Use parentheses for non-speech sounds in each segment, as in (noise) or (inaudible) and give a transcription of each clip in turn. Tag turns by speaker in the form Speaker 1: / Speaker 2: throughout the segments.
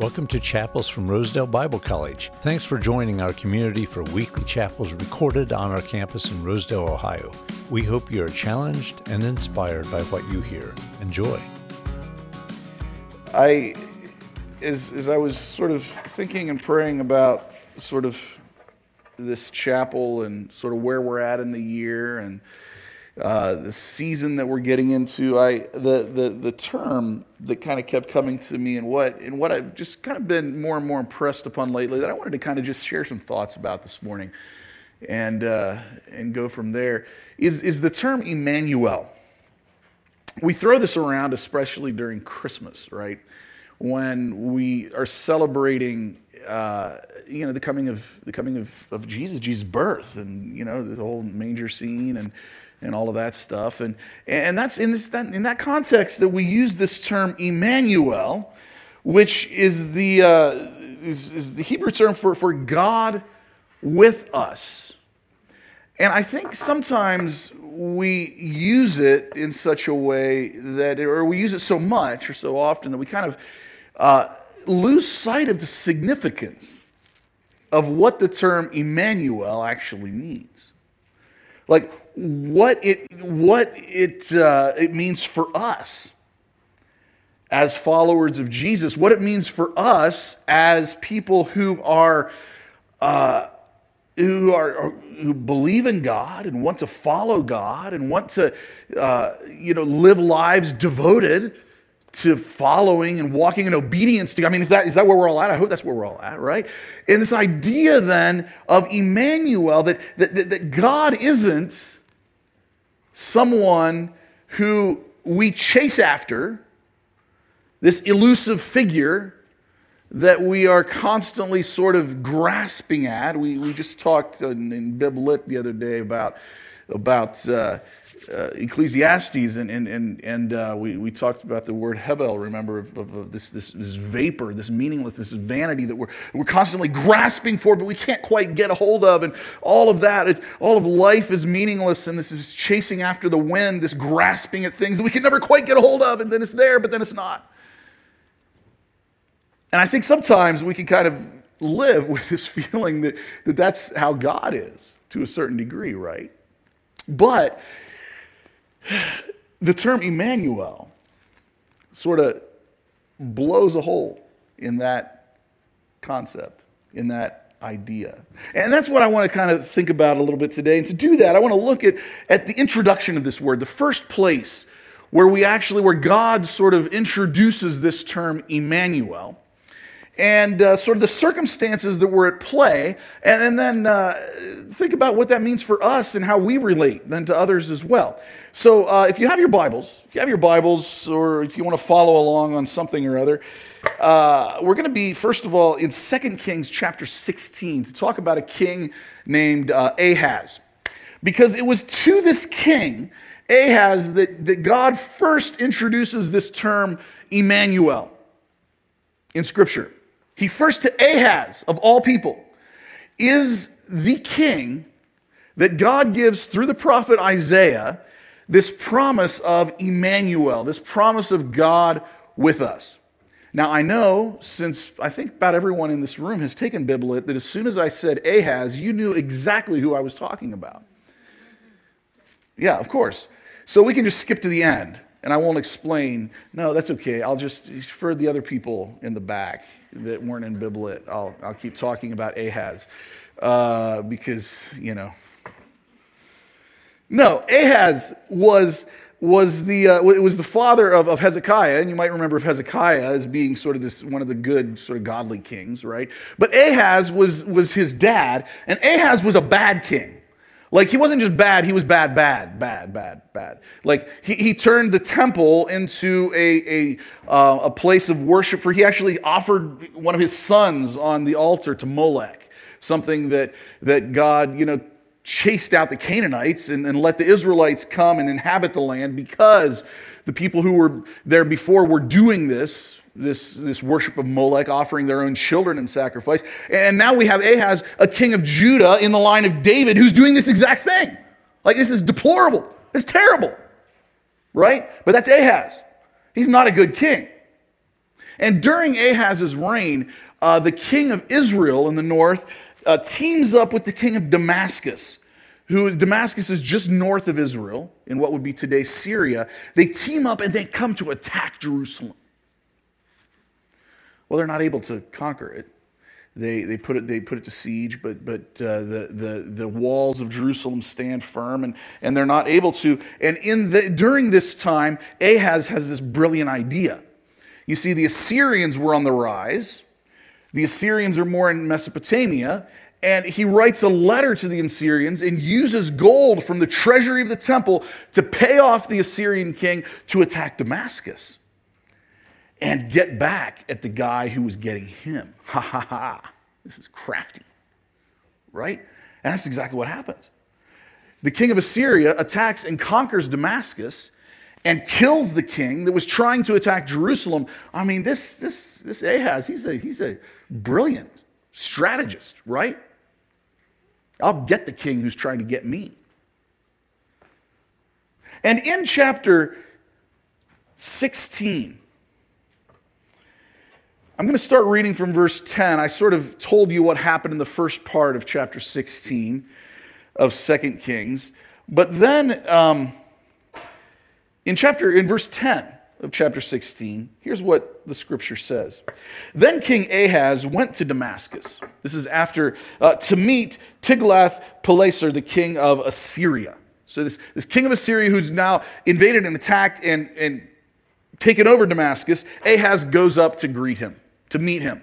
Speaker 1: Welcome to Chapels from Rosedale Bible College. Thanks for joining our community for weekly chapels recorded on our campus in Rosedale, Ohio. We hope you are challenged and inspired by what you hear. Enjoy.
Speaker 2: I, as, as I was sort of thinking and praying about sort of this chapel and sort of where we're at in the year and uh, the season that we're getting into, I the the the term that kind of kept coming to me and what and what I've just kind of been more and more impressed upon lately that I wanted to kind of just share some thoughts about this morning, and uh, and go from there is is the term Emmanuel. We throw this around, especially during Christmas, right? When we are celebrating uh, you know the coming of the coming of, of Jesus, Jesus' birth, and you know the whole manger scene and and all of that stuff. And, and that's in, this, that, in that context that we use this term Emmanuel, which is the, uh, is, is the Hebrew term for, for God with us. And I think sometimes we use it in such a way that, or we use it so much or so often that we kind of uh, lose sight of the significance of what the term Emmanuel actually means. Like, what it, what it, uh, it means for us as followers of Jesus, what it means for us as people who are, uh, who are who believe in God and want to follow God and want to, uh, you know, live lives devoted to following and walking in obedience to God. I mean, is that, is that where we're all at? I hope that's where we're all at, right? And this idea then of Emmanuel, that, that, that God isn't someone who we chase after, this elusive figure that we are constantly sort of grasping at. We, we just talked in, in the other day about, about uh, uh, Ecclesiastes, and, and, and, and uh, we, we talked about the word Hebel, remember, of, of, of this, this, this, vapor, this meaningless, this vanity that we're, we're constantly grasping for, but we can't quite get a hold of. And all of that, all of life is meaningless, and this is chasing after the wind, this grasping at things that we can never quite get a hold of, and then it's there, but then it's not. And I think sometimes we can kind of live with this (laughs) feeling that, that that's how God is to a certain degree, right? But the term Emmanuel sort of blows a hole in that concept, in that idea. And that's what I want to kind of think about a little bit today. And to do that, I want to look at, at the introduction of this word, the first place where we actually, where God sort of introduces this term Emmanuel and uh, sort of the circumstances that were at play, and, and then uh, think about what that means for us and how we relate then to others as well. So, uh, if you have your Bibles, if you have your Bibles, or if you want to follow along on something or other, uh, we're going to be, first of all, in 2 Kings chapter 16 to talk about a king named uh, Ahaz. Because it was to this king, Ahaz, that, that God first introduces this term Emmanuel in Scripture. He first to Ahaz, of all people, is the king that God gives through the prophet Isaiah this promise of Emmanuel, this promise of God with us. Now, I know since I think about everyone in this room has taken Biblit that as soon as I said Ahaz, you knew exactly who I was talking about. Yeah, of course. So we can just skip to the end and I won't explain. No, that's okay. I'll just, for the other people in the back that weren't in Biblit, I'll, I'll keep talking about Ahaz uh, because, you know, no, Ahaz was was the uh, was the father of, of Hezekiah, and you might remember of Hezekiah as being sort of this one of the good sort of godly kings, right? But Ahaz was was his dad, and Ahaz was a bad king. Like he wasn't just bad, he was bad, bad, bad, bad, bad. Like he, he turned the temple into a, a, uh, a place of worship for, he actually offered one of his sons on the altar to Molech, something that, that God, you know, chased out the Canaanites and, and let the Israelites come and inhabit the land because the people who were there before were doing this, this, this worship of Molech, offering their own children in sacrifice. And now we have Ahaz, a king of Judah in the line of David, who's doing this exact thing. Like, this is deplorable. It's terrible, right? But that's Ahaz. He's not a good king. And during Ahaz's reign, uh, the king of Israel in the north uh, teams up with the king of Damascus, who Damascus is just north of Israel in what would be today Syria. They team up and they come to attack Jerusalem. Well, they're not able to conquer it. They, they, put it, they put it to siege, but, but uh, the, the, the walls of Jerusalem stand firm, and, and they're not able to. And in the, during this time, Ahaz has this brilliant idea. You see, the Assyrians were on the rise. The Assyrians are more in Mesopotamia, and he writes a letter to the Assyrians and uses gold from the treasury of the temple to pay off the Assyrian king to attack Damascus and get back at the guy who was getting him. (laughs) Ha ha ha. This is crafty, right? And that's exactly what happens. The king of Assyria attacks and conquers Damascus and kills the king that was trying to attack Jerusalem. I mean, this, this, this Ahaz, he's a, he's a brilliant strategist, right? I'll get the king who's trying to get me. And in chapter 16, I'm going to start reading from verse 10. I sort of told you what happened in the first part of chapter 16 of Second Kings. But then um, in chapter, in verse 10 of chapter 16, here's what the scripture says. Then King Ahaz went to Damascus. This is after, uh, to meet Tiglath-Pileser, the king of Assyria. So this, this king of Assyria who's now invaded and attacked and, and taken over Damascus, Ahaz goes up to greet him to meet him,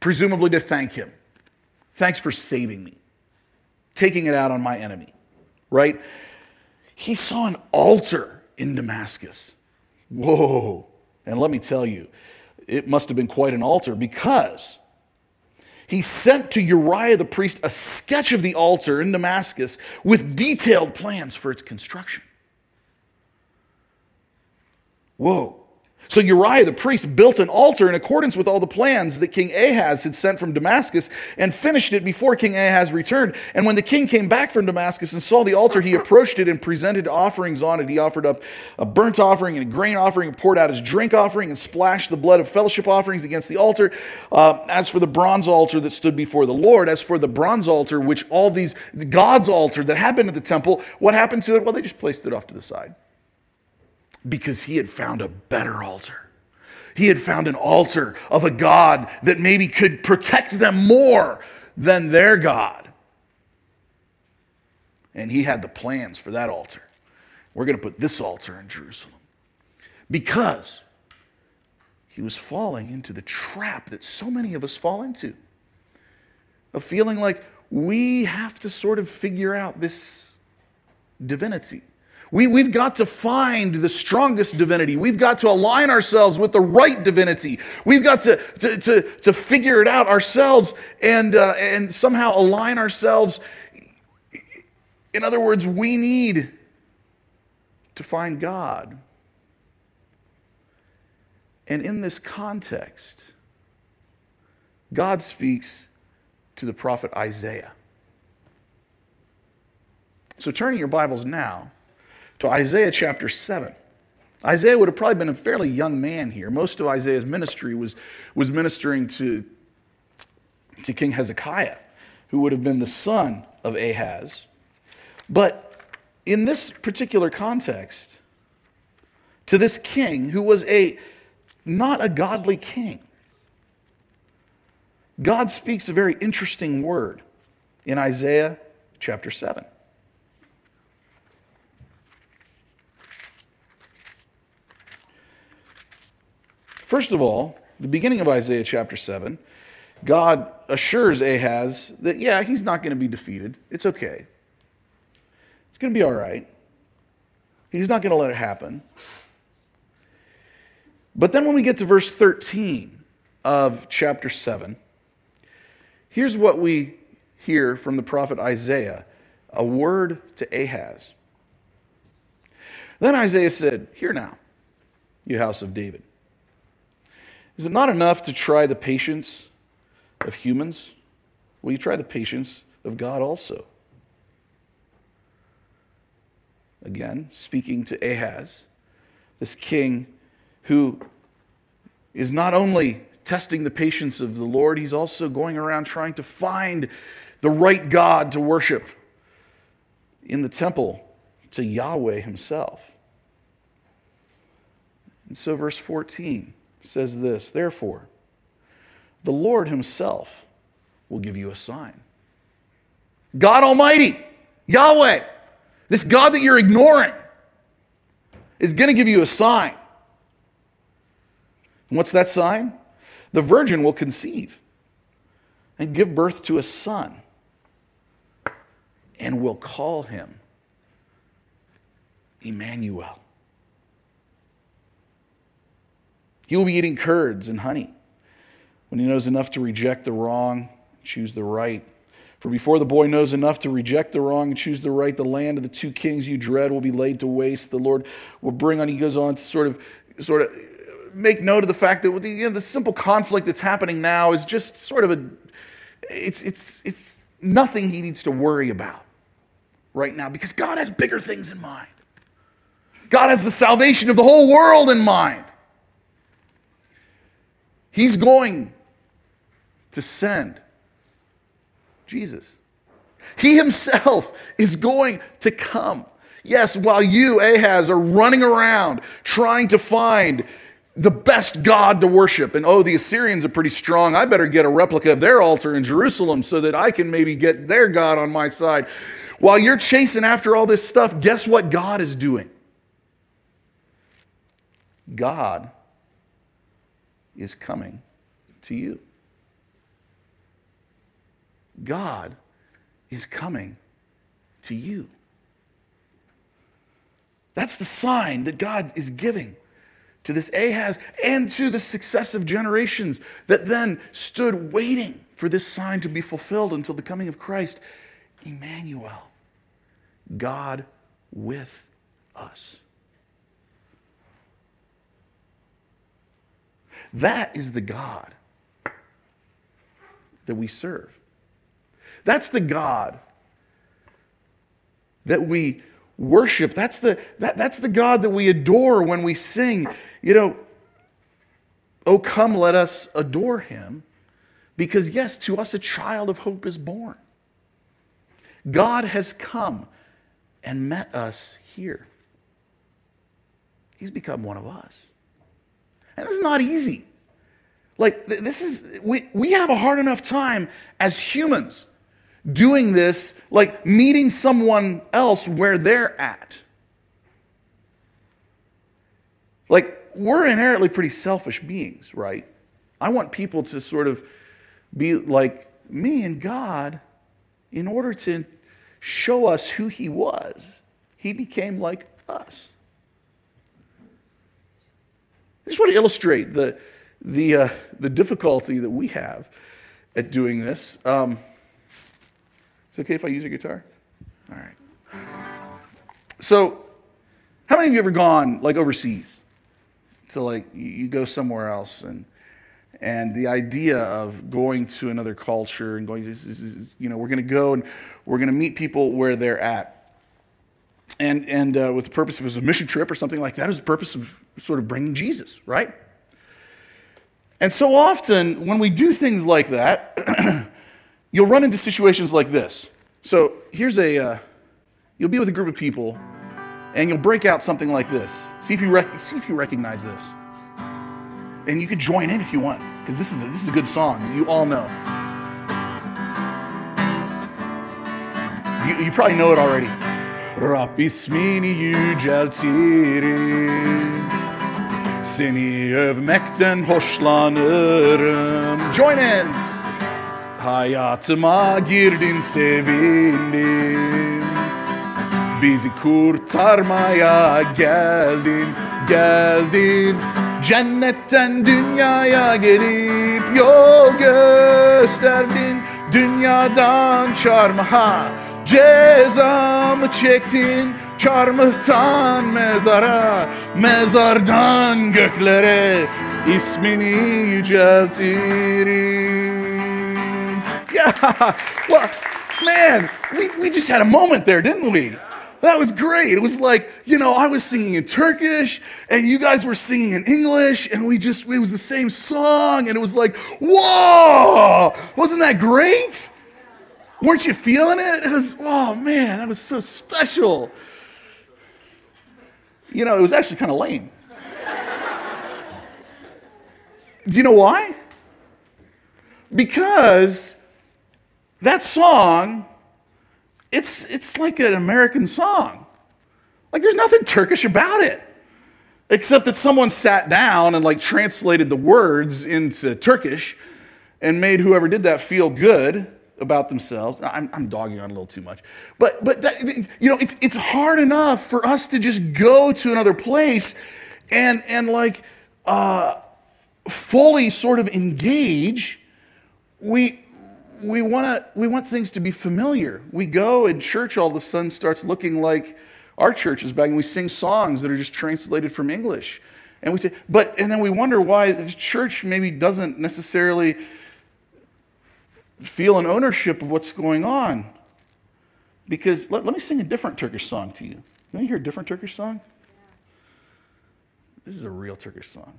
Speaker 2: presumably to thank him. Thanks for saving me, taking it out on my enemy, right? He saw an altar in Damascus. Whoa. And let me tell you, it must have been quite an altar because he sent to Uriah the priest a sketch of the altar in Damascus with detailed plans for its construction. Whoa. So Uriah the priest built an altar in accordance with all the plans that King Ahaz had sent from Damascus and finished it before King Ahaz returned. And when the king came back from Damascus and saw the altar, he approached it and presented offerings on it. He offered up a burnt offering and a grain offering and poured out his drink offering and splashed the blood of fellowship offerings against the altar. Uh, as for the bronze altar that stood before the Lord, as for the bronze altar, which all these, God's altar that had been at the temple, what happened to it? Well, they just placed it off to the side because he had found a better altar. He had found an altar of a God that maybe could protect them more than their God. And he had the plans for that altar. We're going to put this altar in Jerusalem because he was falling into the trap that so many of us fall into of feeling like we have to sort of figure out this divinity. We, we've got to find the strongest divinity. We've got to align ourselves with the right divinity. We've got to, to, to, to figure it out ourselves and, uh, and somehow align ourselves. In other words, we need to find God. And in this context, God speaks to the prophet Isaiah. So, turning your Bibles now to Isaiah chapter 7. Isaiah would have probably been a fairly young man here. Most of Isaiah's ministry was, was ministering to, to King Hezekiah, who would have been the son of Ahaz. But in this particular context, to this king who was a not a godly king, God speaks a very interesting word in Isaiah chapter 7. First of all, the beginning of Isaiah chapter 7, God assures Ahaz that, yeah, he's not going to be defeated. It's okay. It's going to be all right. He's not going to let it happen. But then when we get to verse 13 of chapter 7, here's what we hear from the prophet Isaiah a word to Ahaz. Then Isaiah said, Hear now, you house of David. Is it not enough to try the patience of humans? Will you try the patience of God also? Again, speaking to Ahaz, this king who is not only testing the patience of the Lord, he's also going around trying to find the right God to worship in the temple to Yahweh himself. And so, verse 14 says this Therefore, the Lord himself will give you a sign. God Almighty, Yahweh, this God that you're ignoring, is going to give you a sign. And what's that sign? The virgin will conceive and give birth to a son and will call him Emmanuel. He will be eating curds and honey when he knows enough to reject the wrong, choose the right. For before the boy knows enough to reject the wrong and choose the right, the land of the two kings you dread will be laid to waste. The Lord will bring on, he goes on to sort of, sort of make note of the fact that you know, the simple conflict that's happening now is just sort of a, it's, it's, it's nothing he needs to worry about right now because God has bigger things in mind. God has the salvation of the whole world in mind. He's going to send Jesus. He himself is going to come. Yes, while you, Ahaz, are running around trying to find the best God to worship. And oh, the Assyrians are pretty strong. I better get a replica of their altar in Jerusalem so that I can maybe get their God on my side. While you're chasing after all this stuff, guess what God is doing? God is coming to you. God is coming to you. That's the sign that God is giving to this Ahaz and to the successive generations that then stood waiting for this sign to be fulfilled until the coming of Christ. Emmanuel, God with us. That is the God that we serve. That's the God that we worship. That's the, that, that's the God that we adore when we sing. You know, oh, come, let us adore him. Because, yes, to us a child of hope is born. God has come and met us here. He's become one of us. And it's not easy. Like, this is, we, we have a hard enough time as humans doing this, like meeting someone else where they're at. Like, we're inherently pretty selfish beings, right? I want people to sort of be like me and God in order to show us who He was. He became like us. I just want to illustrate the, the, uh, the difficulty that we have at doing this. Um, it's okay if I use a guitar? All right. So, how many of you ever gone like overseas? So, like, you go somewhere else and and the idea of going to another culture and going to, you know, we're going to go and we're going to meet people where they're at. And, and uh, with the purpose, of it was a mission trip or something like that, it was the purpose of sort of bringing Jesus, right? And so often, when we do things like that, (clears throat) you'll run into situations like this. So here's a, uh, you'll be with a group of people, and you'll break out something like this. See if you, rec- see if you recognize this. And you can join in if you want, because this is, a, this is a good song. You all know. You, you probably know it already. Rab ismini yüceltirim. Seni övmekten hoşlanırım. Join in! Hayatıma girdin sevindim. Bizi kurtarmaya geldin, geldin. Cennetten dünyaya gelip yol gösterdin. Dünyadan çarmıha cezamı çektin Çarmıhtan mezara, mezardan göklere ismini yüceltirim. (laughs) Yeah, well, man, we, we just had a moment there, didn't we? that was great. It was like, you know, I was singing in Turkish and you guys were singing in English and we just, it was the same song and it was like, whoa, wasn't that great? Weren't you feeling it? It was, oh man, that was so special. You know, it was actually kind of lame. Do you know why? Because that song, it's, it's like an American song. Like there's nothing Turkish about it. Except that someone sat down and like translated the words into Turkish and made whoever did that feel good about themselves. I'm, I'm dogging on a little too much. But, but that, you know, it's, it's hard enough for us to just go to another place and, and like uh, fully sort of engage. We, we, wanna, we want things to be familiar. We go and church all of a sudden starts looking like our church is back and we sing songs that are just translated from English. And we say, but, and then we wonder why the church maybe doesn't necessarily feel an ownership of what's going on. Because let, let me sing a different Turkish song to you. Let me hear a different Turkish song? This is a real Turkish song.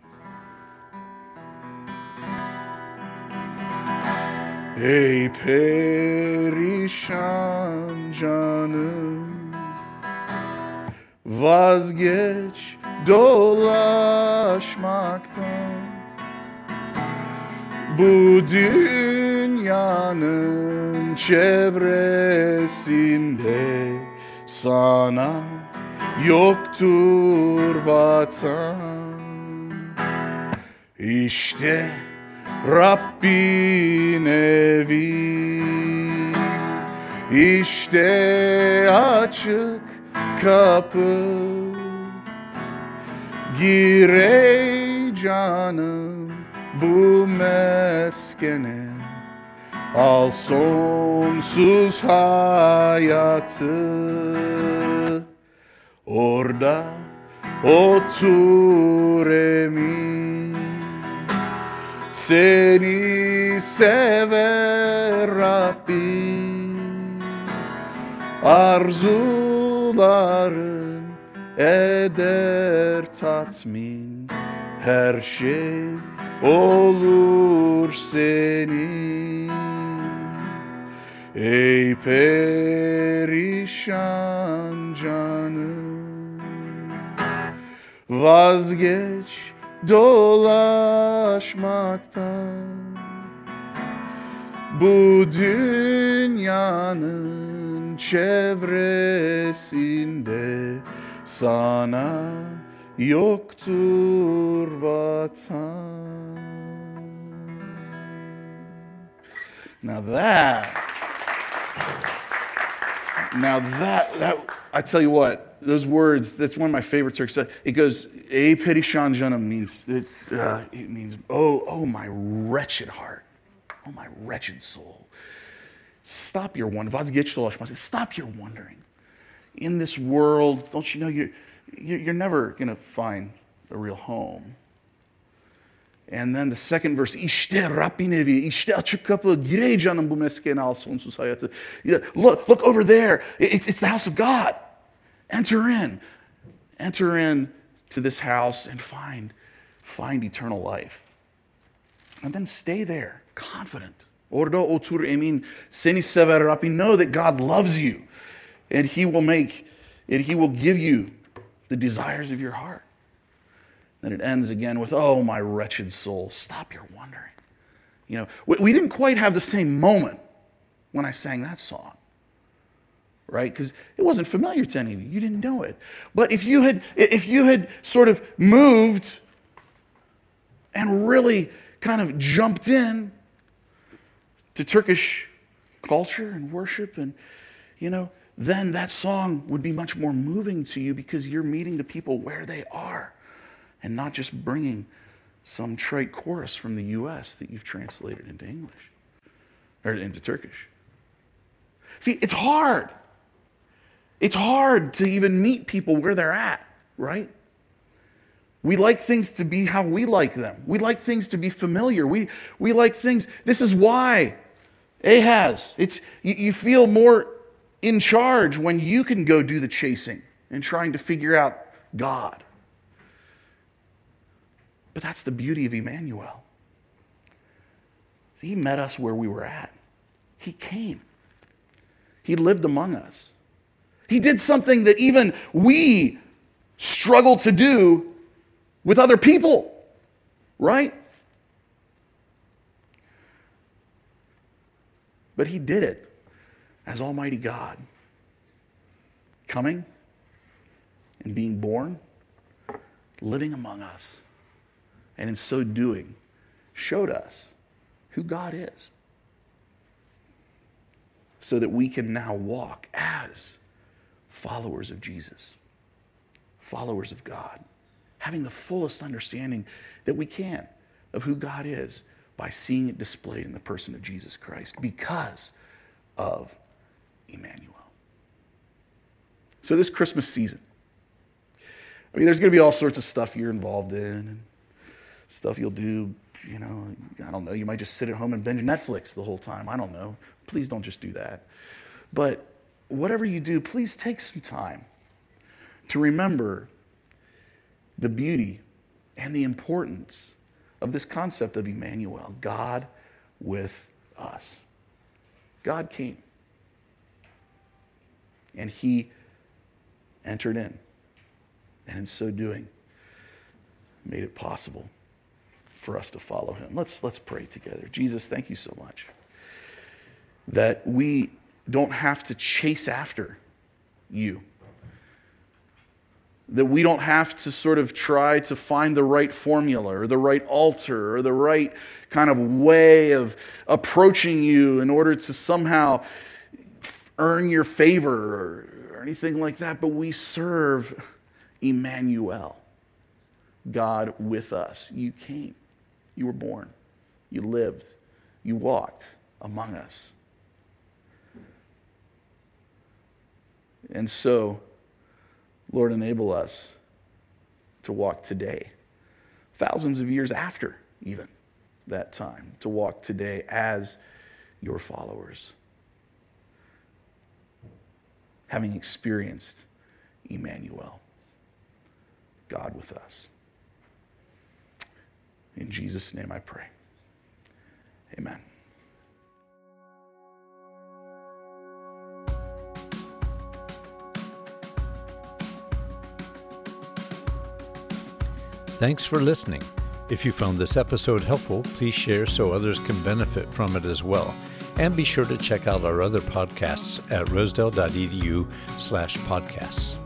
Speaker 2: Ey perişan canım Vazgeç dolaşmaktan Bu dünyanın çevresinde Sana yoktur vatan. İşte Rabbin evi. İşte açık kapı. Gir canım bu meskene Al sonsuz hayatı. Orada otur emin. Seni sever Rabbim. Arzuların eder tatmin. Her şey olur senin Ey perişan canım Vazgeç dolaşmaktan Bu dünyanın çevresinde sana yoktur vatan. Now that, now that, that, I tell you what, those words, that's one of my favorite Turkish. It goes, a perişan canım" means, it's, uh, it means, oh, oh, my wretched heart, oh, my wretched soul. Stop your wondering. Stop your wondering. In this world, don't you know you're, you're never to find a real home. And then the second verse, işte Rabbin işte açık kapı, gire canım bu mesken al sonsuz hayatı. Look, look over there. It's, it's the house of God. Enter in. Enter in to this house and find, find eternal life. And then stay there, confident. Orada otur emin, seni sever Rabbin. Know that God loves you and he will make, and he will give you the desires of your heart. Then it ends again with, Oh, my wretched soul, stop your wondering. You know, we, we didn't quite have the same moment when I sang that song, right? Because it wasn't familiar to any of you. You didn't know it. But if you had, if you had sort of moved and really kind of jumped in to Turkish culture and worship and, you know, then that song would be much more moving to you because you're meeting the people where they are and not just bringing some trite chorus from the US that you've translated into English or into Turkish. See, it's hard. It's hard to even meet people where they're at, right? We like things to be how we like them. We like things to be familiar. We, we like things. This is why Ahaz, it's, you, you feel more in charge when you can go do the chasing and trying to figure out God. But that's the beauty of Emmanuel. See, he met us where we were at. He came. He lived among us. He did something that even we struggle to do with other people, right? But he did it as Almighty God, coming and being born, living among us, and in so doing, showed us who God is so that we can now walk as followers of Jesus, followers of God, having the fullest understanding that we can of who God is by seeing it displayed in the person of Jesus Christ because of Emmanuel. So, this Christmas season, I mean, there's going to be all sorts of stuff you're involved in, stuff you'll do. You know, I don't know. You might just sit at home and binge Netflix the whole time. I don't know. Please don't just do that. But whatever you do, please take some time to remember the beauty and the importance of this concept of Emmanuel, God with us. God came and he entered in, and in so doing, made it possible for us to follow him. Let's, let's pray together. Jesus, thank you so much that we don't have to chase after you that we don't have to sort of try to find the right formula or the right altar or the right kind of way of approaching you in order to somehow earn your favor or, or anything like that, but we serve Emmanuel, God with us. You came, you were born, you lived, you walked among us. And so, Lord, enable us to walk today, thousands of years after even that time, to walk today as your followers, having experienced Emmanuel, God with us. In Jesus' name I pray. Amen.
Speaker 1: Thanks for listening. If you found this episode helpful, please share so others can benefit from it as well. And be sure to check out our other podcasts at rosedale.edu slash podcasts.